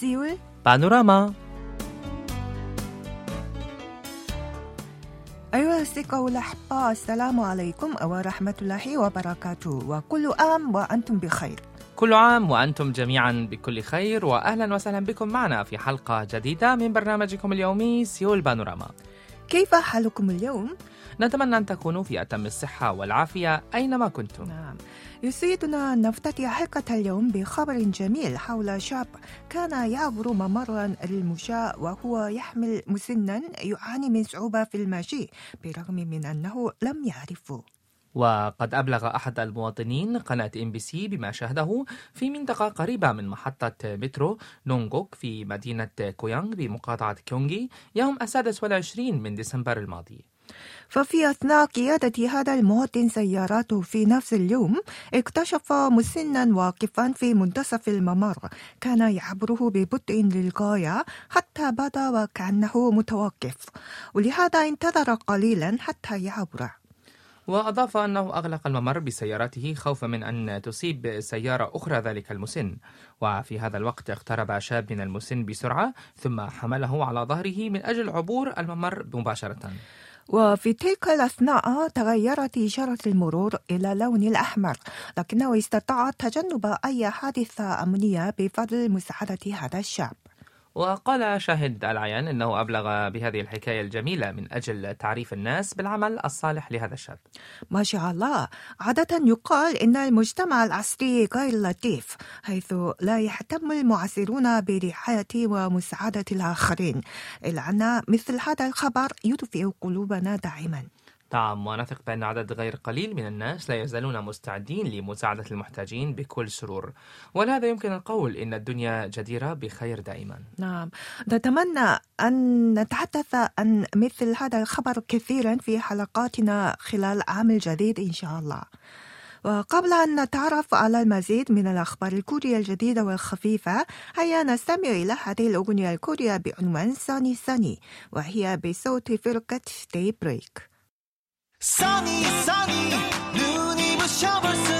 سيول بانوراما أيها الأصدقاء الأحباء السلام عليكم ورحمة الله وبركاته. وكل عام وأنتم بخير. كل عام وأنتم جميعا بكل خير وأهلا وسهلا بكم معنا في حلقة جديدة من برنامجكم اليومي سيول بانوراما. كيف حالكم اليوم؟ نتمنى أن تكونوا في أتم الصحة والعافية أينما كنتم. نعم. يسعدنا أن نفتتح حلقة اليوم بخبر جميل حول شاب كان يعبر ممرا للمشاة وهو يحمل مسنا يعاني من صعوبة في المشي برغم من أنه لم يعرفه. وقد أبلغ أحد المواطنين قناة إم بي سي بما شاهده في منطقة قريبة من محطة مترو نونغوك في مدينة كويانغ بمقاطعة كيونغي يوم السادس والعشرين من ديسمبر الماضي. ففي أثناء قيادة هذا المواطن سياراته في نفس اليوم اكتشف مسنا واقفا في منتصف الممر. كان يعبره ببطء للغاية حتى بدا وكأنه متوقف. ولهذا انتظر قليلا حتى يعبر وأضاف أنه أغلق الممر بسيارته خوفا من أن تصيب سيارة أخرى ذلك المسن. وفي هذا الوقت اقترب شاب من المسن بسرعة ثم حمله على ظهره من أجل عبور الممر مباشرة. وفي تلك الأثناء تغيرت إشارة المرور إلى لون الأحمر لكنه استطاع تجنب أي حادثة أمنية بفضل مساعدة هذا الشاب. وقال شاهد العيان أنه أبلغ بهذه الحكاية الجميلة من أجل تعريف الناس بالعمل الصالح لهذا الشاب. ما شاء الله. عادة يقال إن المجتمع العصري غير لطيف حيث لا يهتم المعاصرون برعاية ومساعدة الآخرين. إلا أن مثل هذا الخبر يدفئ قلوبنا دائما نعم ونثق بأن عدد غير قليل من الناس لا يزالون مستعدين لمساعدة المحتاجين بكل سرور. ولهذا يمكن القول إن الدنيا جديرة بخير دائما. نعم. نتمنى أن نتحدث عن مثل هذا الخبر كثيرا في حلقاتنا خلال العام الجديد إن شاء الله. وقبل أن نتعرف على المزيد من الأخبار الكورية الجديدة والخفيفة هيا نستمع إلى هذه الأغنية الكورية بعنوان ساني ساني وهي بصوت فرقة داي بريك 써니 써니 눈이 부셔볼 수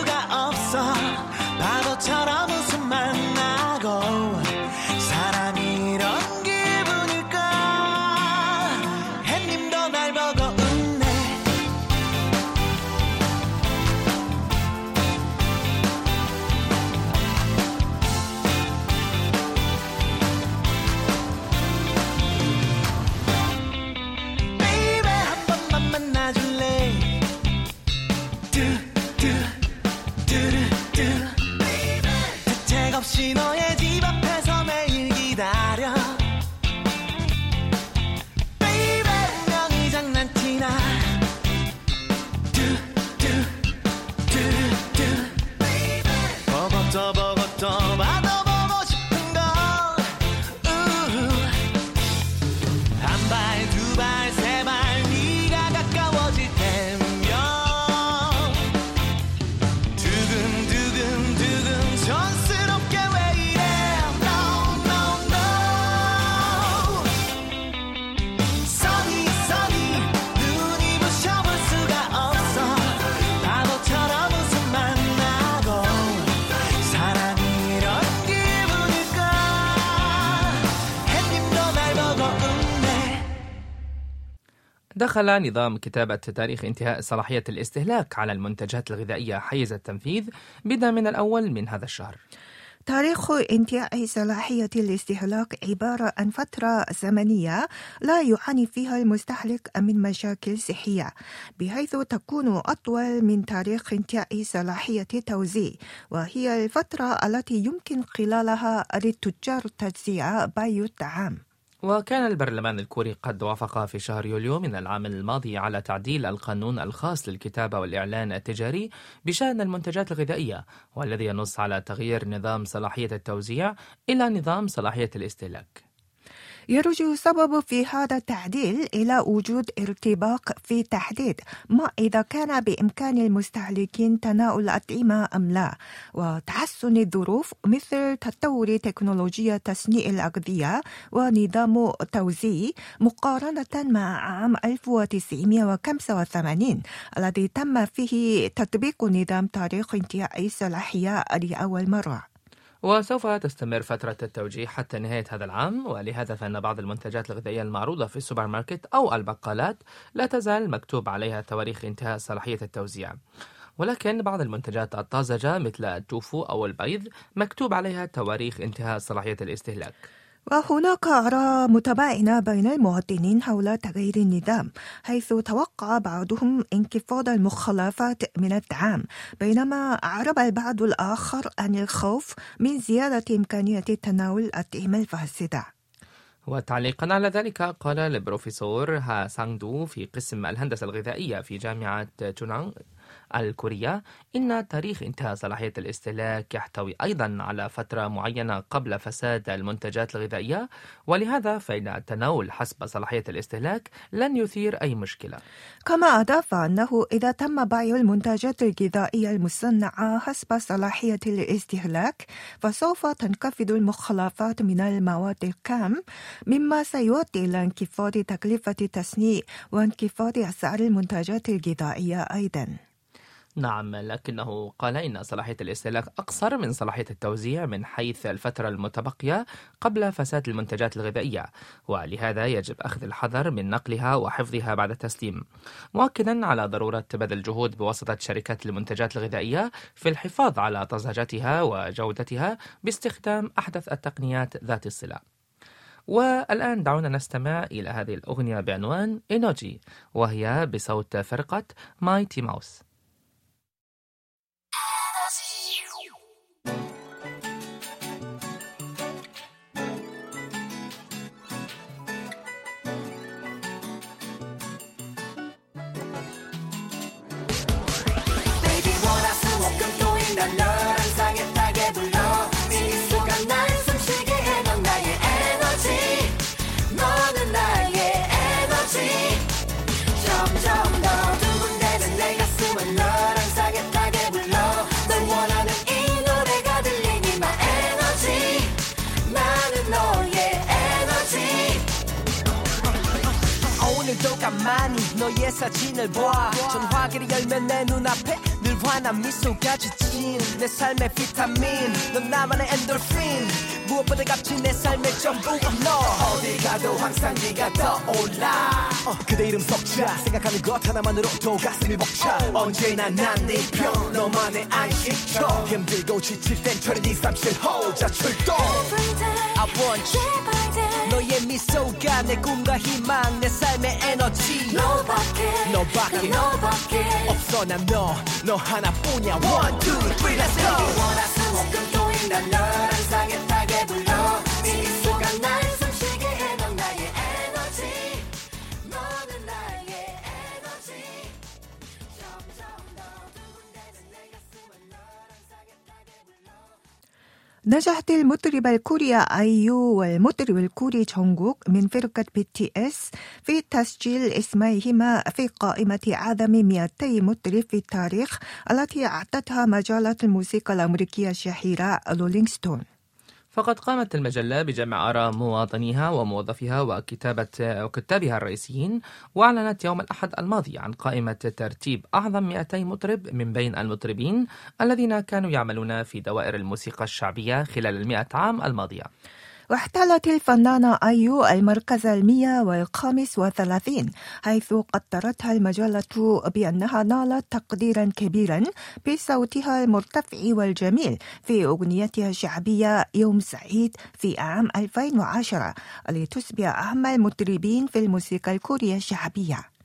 دخل نظام كتابة تاريخ انتهاء صلاحية الاستهلاك على المنتجات الغذائية حيز التنفيذ بدءا من الأول من هذا الشهر. تاريخ انتهاء صلاحية الاستهلاك عبارة عن فترة زمنية لا يعاني فيها المستهلك من مشاكل صحية بحيث تكون أطول من تاريخ انتهاء صلاحية التوزيع وهي الفترة التي يمكن خلالها للتجار تجزئة بيع الطعام. وكان البرلمان الكوري قد وافق في شهر يوليو من العام الماضي على تعديل القانون الخاص للكتابة والإعلان التجاري بشأن المنتجات الغذائية والذي ينص على تغيير نظام صلاحية التوزيع إلى نظام صلاحية الاستهلاك. يرجع السبب في هذا التعديل إلى وجود ارتباك في تحديد ما إذا كان بإمكان المستهلكين تناول الأطعمة أم لا وتحسن الظروف مثل تطور تكنولوجيا تصنيع الأغذية ونظام توزيع مقارنة مع عام 1985 الذي تم فيه تطبيق نظام تاريخ انتهاء الصلاحية لأول مرة. وسوف تستمر فترة التوجيه حتى نهاية هذا العام. ولهذا فإن بعض المنتجات الغذائية المعروضة في السوبر ماركت أو البقالات لا تزال مكتوب عليها تواريخ انتهاء صلاحية التوزيع. ولكن بعض المنتجات الطازجة مثل التوفو أو البيض مكتوب عليها تواريخ انتهاء صلاحية الاستهلاك. وهناك آراء متباينة بين المواطنين حول تغيير النظام حيث توقع بعضهم انخفاض المخلفات من الطعام بينما أعرب البعض الآخر عن الخوف من زيادة إمكانية تناول الأطعمة الفاسدة وتعليقا على ذلك قال البروفيسور ها سانغدو في قسم الهندسة الغذائية في جامعة تونان الكورية. إن تاريخ انتهاء صلاحية الاستهلاك يحتوي أيضا على فترة معينة قبل فساد المنتجات الغذائية. ولهذا فإن التناول حسب صلاحية الاستهلاك لن يثير أي مشكلة. كما أضاف أنه إذا تم بيع المنتجات الغذائية المصنعة حسب صلاحية الاستهلاك فسوف تنخفض المخلفات من المواد الخام مما سيؤدي إلى انخفاض تكلفة التصنيع وانخفاض أسعار المنتجات الغذائية أيضاً. نعم لكنه قال إن صلاحية الاستهلاك أقصر من صلاحية التوزيع من حيث الفترة المتبقية قبل فساد المنتجات الغذائية ولهذا يجب أخذ الحذر من نقلها وحفظها بعد التسليم. مؤكدا على ضرورة بذل الجهود بواسطة شركات المنتجات الغذائية في الحفاظ على طازجتها وجودتها باستخدام أحدث التقنيات ذات الصلة. والآن دعونا نستمع إلى هذه الأغنية بعنوان إينوجي وهي بصوت فرقة مايتي ماوس. 가만히 너의 사진을 봐 전화기를 열면 내 눈앞에 늘 환한 미소가 지친 내 삶의 비타민. 넌 나만의 엔돌핀. 무엇보다 값진 내 삶의 전부가 너 어디 가도 항상 네가 떠올라. 어, 그대 이름 석자. 생각하는 것 하나만으로도 가슴이 벅차. 언제나 난네편 너만의 안식처. 힘들고 지칠 땐 저리 237호 자 출동. I want you 너의 미소가 내 꿈과 희망 내 삶의 에너지. 너밖에 너밖에 너밖에. 없어 난 너 너 하나뿐이야. One, two, three, let's go. 월화수목금토일 난 너랑 상했다 نجحت المطربة الكورية أيو والمطرب الكوري جونغوك من فرقة إس في تسجيل اسميهما في قائمة أعظم 200 مطرب في التاريخ التي أعطتها مجلة الموسيقى الأمريكية الشهيرة رولينج ستون. فقد قامت المجلة بجمع آراء مواطنيها وموظفيها وكتابة وكتابها الرئيسيين وأعلنت يوم الأحد الماضي عن قائمة ترتيب أعظم 200 مطرب من بين المطربين الذين كانوا يعملون في دوائر الموسيقى الشعبية خلال المئة عام الماضية. واحتلت الفنانة أيو المركز المية والخامس وثلاثين حيث قدرتها المجلة بأنها نالت تقديرا كبيرا بصوتها المرتفع والجميل في أغنيتها الشعبية يوم سعيد في عام 2010 لتصبح أهم المطربين في الموسيقى الكورية الشعبية.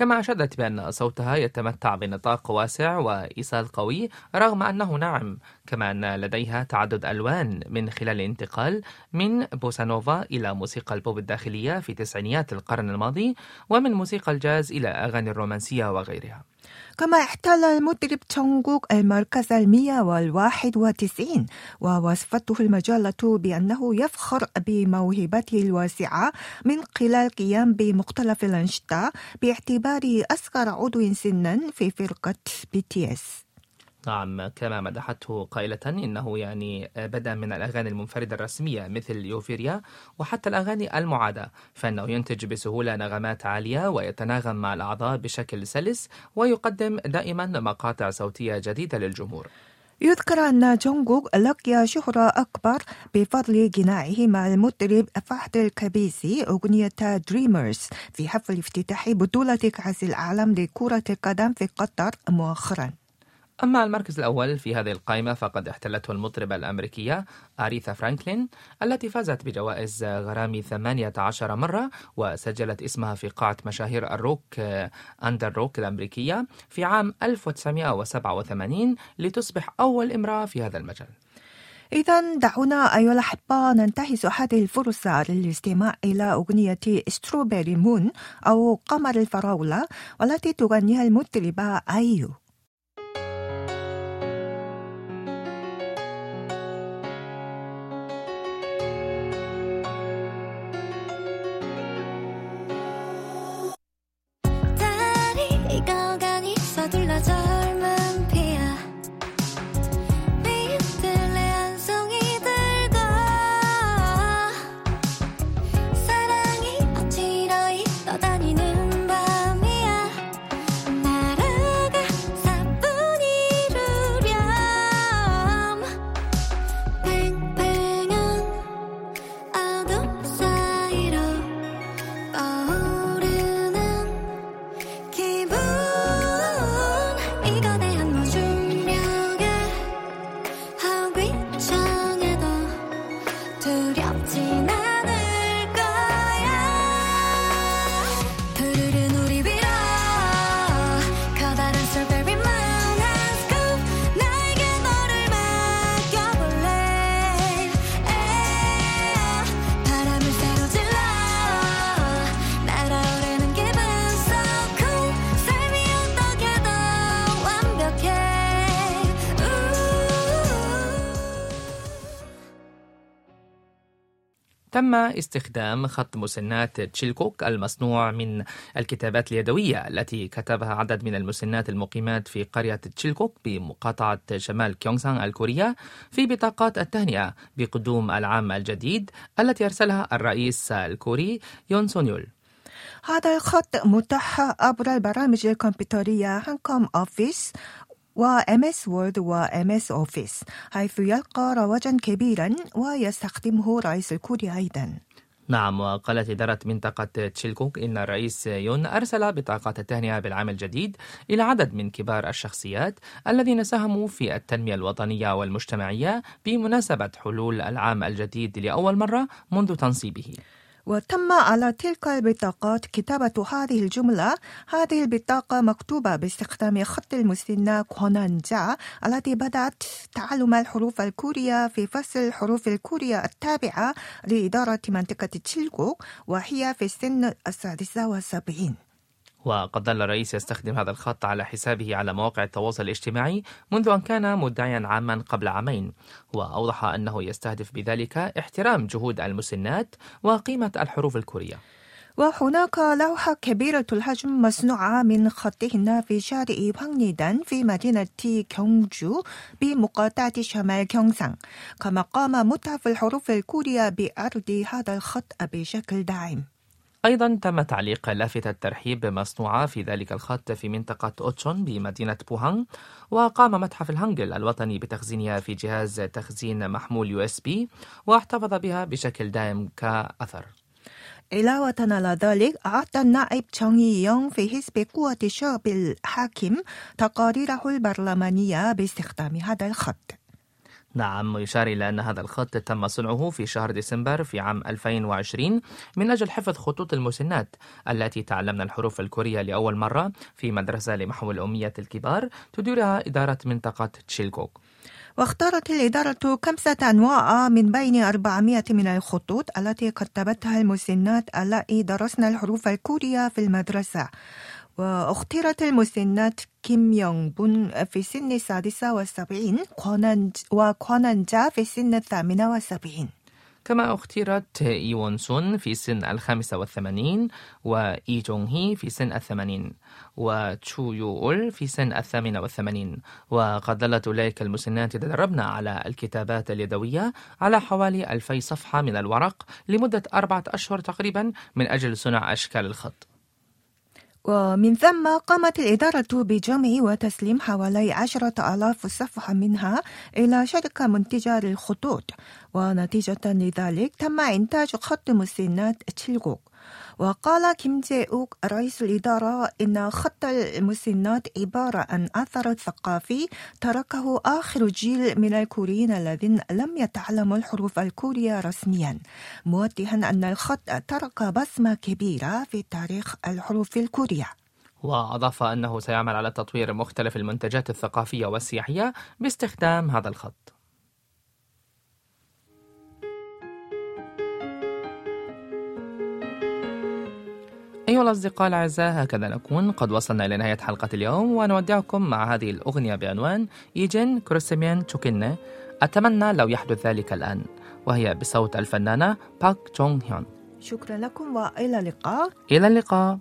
كما أشادت بأن صوتها يتمتع بنطاق واسع وإيصال قوي رغم أنه ناعم كما أن لديها تعدد ألوان من خلال الانتقال من بوسانوفا إلى موسيقى البوب الداخلية في تسعينيات القرن الماضي ومن موسيقى الجاز إلى أغاني الرومانسية وغيرها. كما احتل المطرب تشونغوك المركز المية والواحد وتسعين ووصفته المجلة بأنه يفخر بموهبته الواسعة من خلال قيام بمختلف الأنشطة باعتباره أصغر عضو سنا في فرقة إس. نعم كما مدحته قائلة إنه يعني بدأ من الأغاني المنفردة الرسمية مثل يوفيريا وحتى الأغاني المعادة فإنه ينتج بسهولة نغمات عالية ويتناغم مع الأعضاء بشكل سلس ويقدم دائما مقاطع صوتية جديدة للجمهور. يذكر أن جونغوك لقي شهرة أكبر بفضل غنائه مع المطرب فهد الكبيسي أغنية Dreamers في حفل افتتاح بطولة كأس العالم لكرة القدم في قطر مؤخرا. أما المركز الأول في هذه القائمة فقد احتلته المطربة الأمريكية أريثا فرانكلين التي فازت بجوائز غرامي 18 مرة وسجلت اسمها في قاعة مشاهير الروك أند رول الأمريكية في عام 1987 لتصبح أول امرأة في هذا المجال. إذا دعونا أيها الأحبة ننتهز هذه الفرصة للاستماع إلى أغنية Strawberry Moon أو قمر الفراولة والتي تغنيها المطربة أيو تم استخدام خط مسنات تشيلكوك المصنوع من الكتابات اليدوية التي كتبها عدد من المسنات المقيمات في قرية تشيلكوك بمقاطعة شمال كيونغسان الكورية في بطاقات التهنئة بقدوم العام الجديد التي أرسلها الرئيس الكوري يون سونيول هذا الخط متاح عبر البرامج الكمبيوترية Hancom Office و MS Word و MS Office حيث يلقى رواجا كبيرا ويستخدمه رئيس كوريا أيضا. نعم وقالت إدارة منطقة تشيلكوك إن الرئيس يون أرسل بطاقات التهنئة بالعام الجديد إلى عدد من كبار الشخصيات الذين ساهموا في التنمية الوطنية والمجتمعية بمناسبة حلول العام الجديد لأول مرة منذ تنصيبه. وتم على تلك البطاقات كتابة هذه الجملة. هذه البطاقة مكتوبة باستخدام خط المسنة كونانجا التي بدأت تعلم الحروف الكورية في فصل الحروف الكورية التابعة لإدارة منطقة تشيلغوك وهي في السن السادسة والسبعين. وقد ظل الرئيس يستخدم هذا الخط على حسابه على مواقع التواصل الاجتماعي منذ أن كان مدعيا عاما قبل عامين وأوضح أنه يستهدف بذلك احترام جهود المسنات وقيمة الحروف الكورية وهناك لوحة كبيرة الحجم مصنوعة من خطهن في شارع 황리단 في مدينة 경주 بمقاطعة شمال 경상 كما قام متحف الحروف الكورية بعرض هذا الخط بشكل دائم أيضا تم تعليق لافتة ترحيب مصنوعة في ذلك الخط في منطقة أوتشون بمدينة بوهان وقام متحف الهانجل الوطني بتخزينها في جهاز تخزين محمول USB واحتفظ بها بشكل دائم كأثر. علاوة على ذلك أعطى النائب جونغ هي يونغ في حزب قوة الشعب الحاكم تقاريره البرلمانية باستخدام هذا الخط. نعم يشار إلى أن هذا الخط تم صنعه في شهر ديسمبر في عام 2020 من أجل حفظ خطوط المسنات التي تعلمنا الحروف الكورية لأول مرة في مدرسة لمحو الأمية الكبار تديرها إدارة منطقة تشيلكوك. واختارت الإدارة خمسة أنواع من بين 400 من الخطوط التي كتبتها المسنات التي درسنا الحروف الكورية في المدرسة. واختيرت المسنة بون في سن السادسة والسبعين و권한자 في سن الثامنة والسبعين. كما اختيرت إيون سون في سن الخامسة والثمانين هي في سن الثمانين وتشو يو أول في سن الثامنة والثمانين. وقد ظلت أولئك المسنات يتدربن على الكتابات اليدوية على حوالي ألفي صفحة من الورق لمدة أربعة أشهر تقريبا من أجل صنع أشكال الخط. ومن ثم قامت الإدارة بجمع وتسليم حوالي عشرة آلاف صفحة منها إلى شركة منتجة للخطوط. ونتيجة لذلك تم إنتاج خط مسنات تشيلغوك. وقال كيم جي-أوك رئيس الإدارة إن خط المسنات عبارة عن أثر ثقافي تركه آخر جيل من الكوريين الذين لم يتعلموا الحروف الكورية رسميا موضحا أن الخط ترك بصمة كبيرة في تاريخ الحروف الكورية. وأضاف أنه سيعمل على تطوير مختلف المنتجات الثقافية والسياحية باستخدام هذا الخط. أيها الأصدقاء الأعزاء هكذا نكون. قد وصلنا إلى نهاية حلقة اليوم ونودعكم مع هذه الأغنية بعنوان إيجن كروسيمين تشوكيني. أتمنى لو يحدث ذلك الآن وهي بصوت الفنانة باك جونغ هيون. شكرا لكم وإلى اللقاء. إلى اللقاء.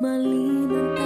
Malina.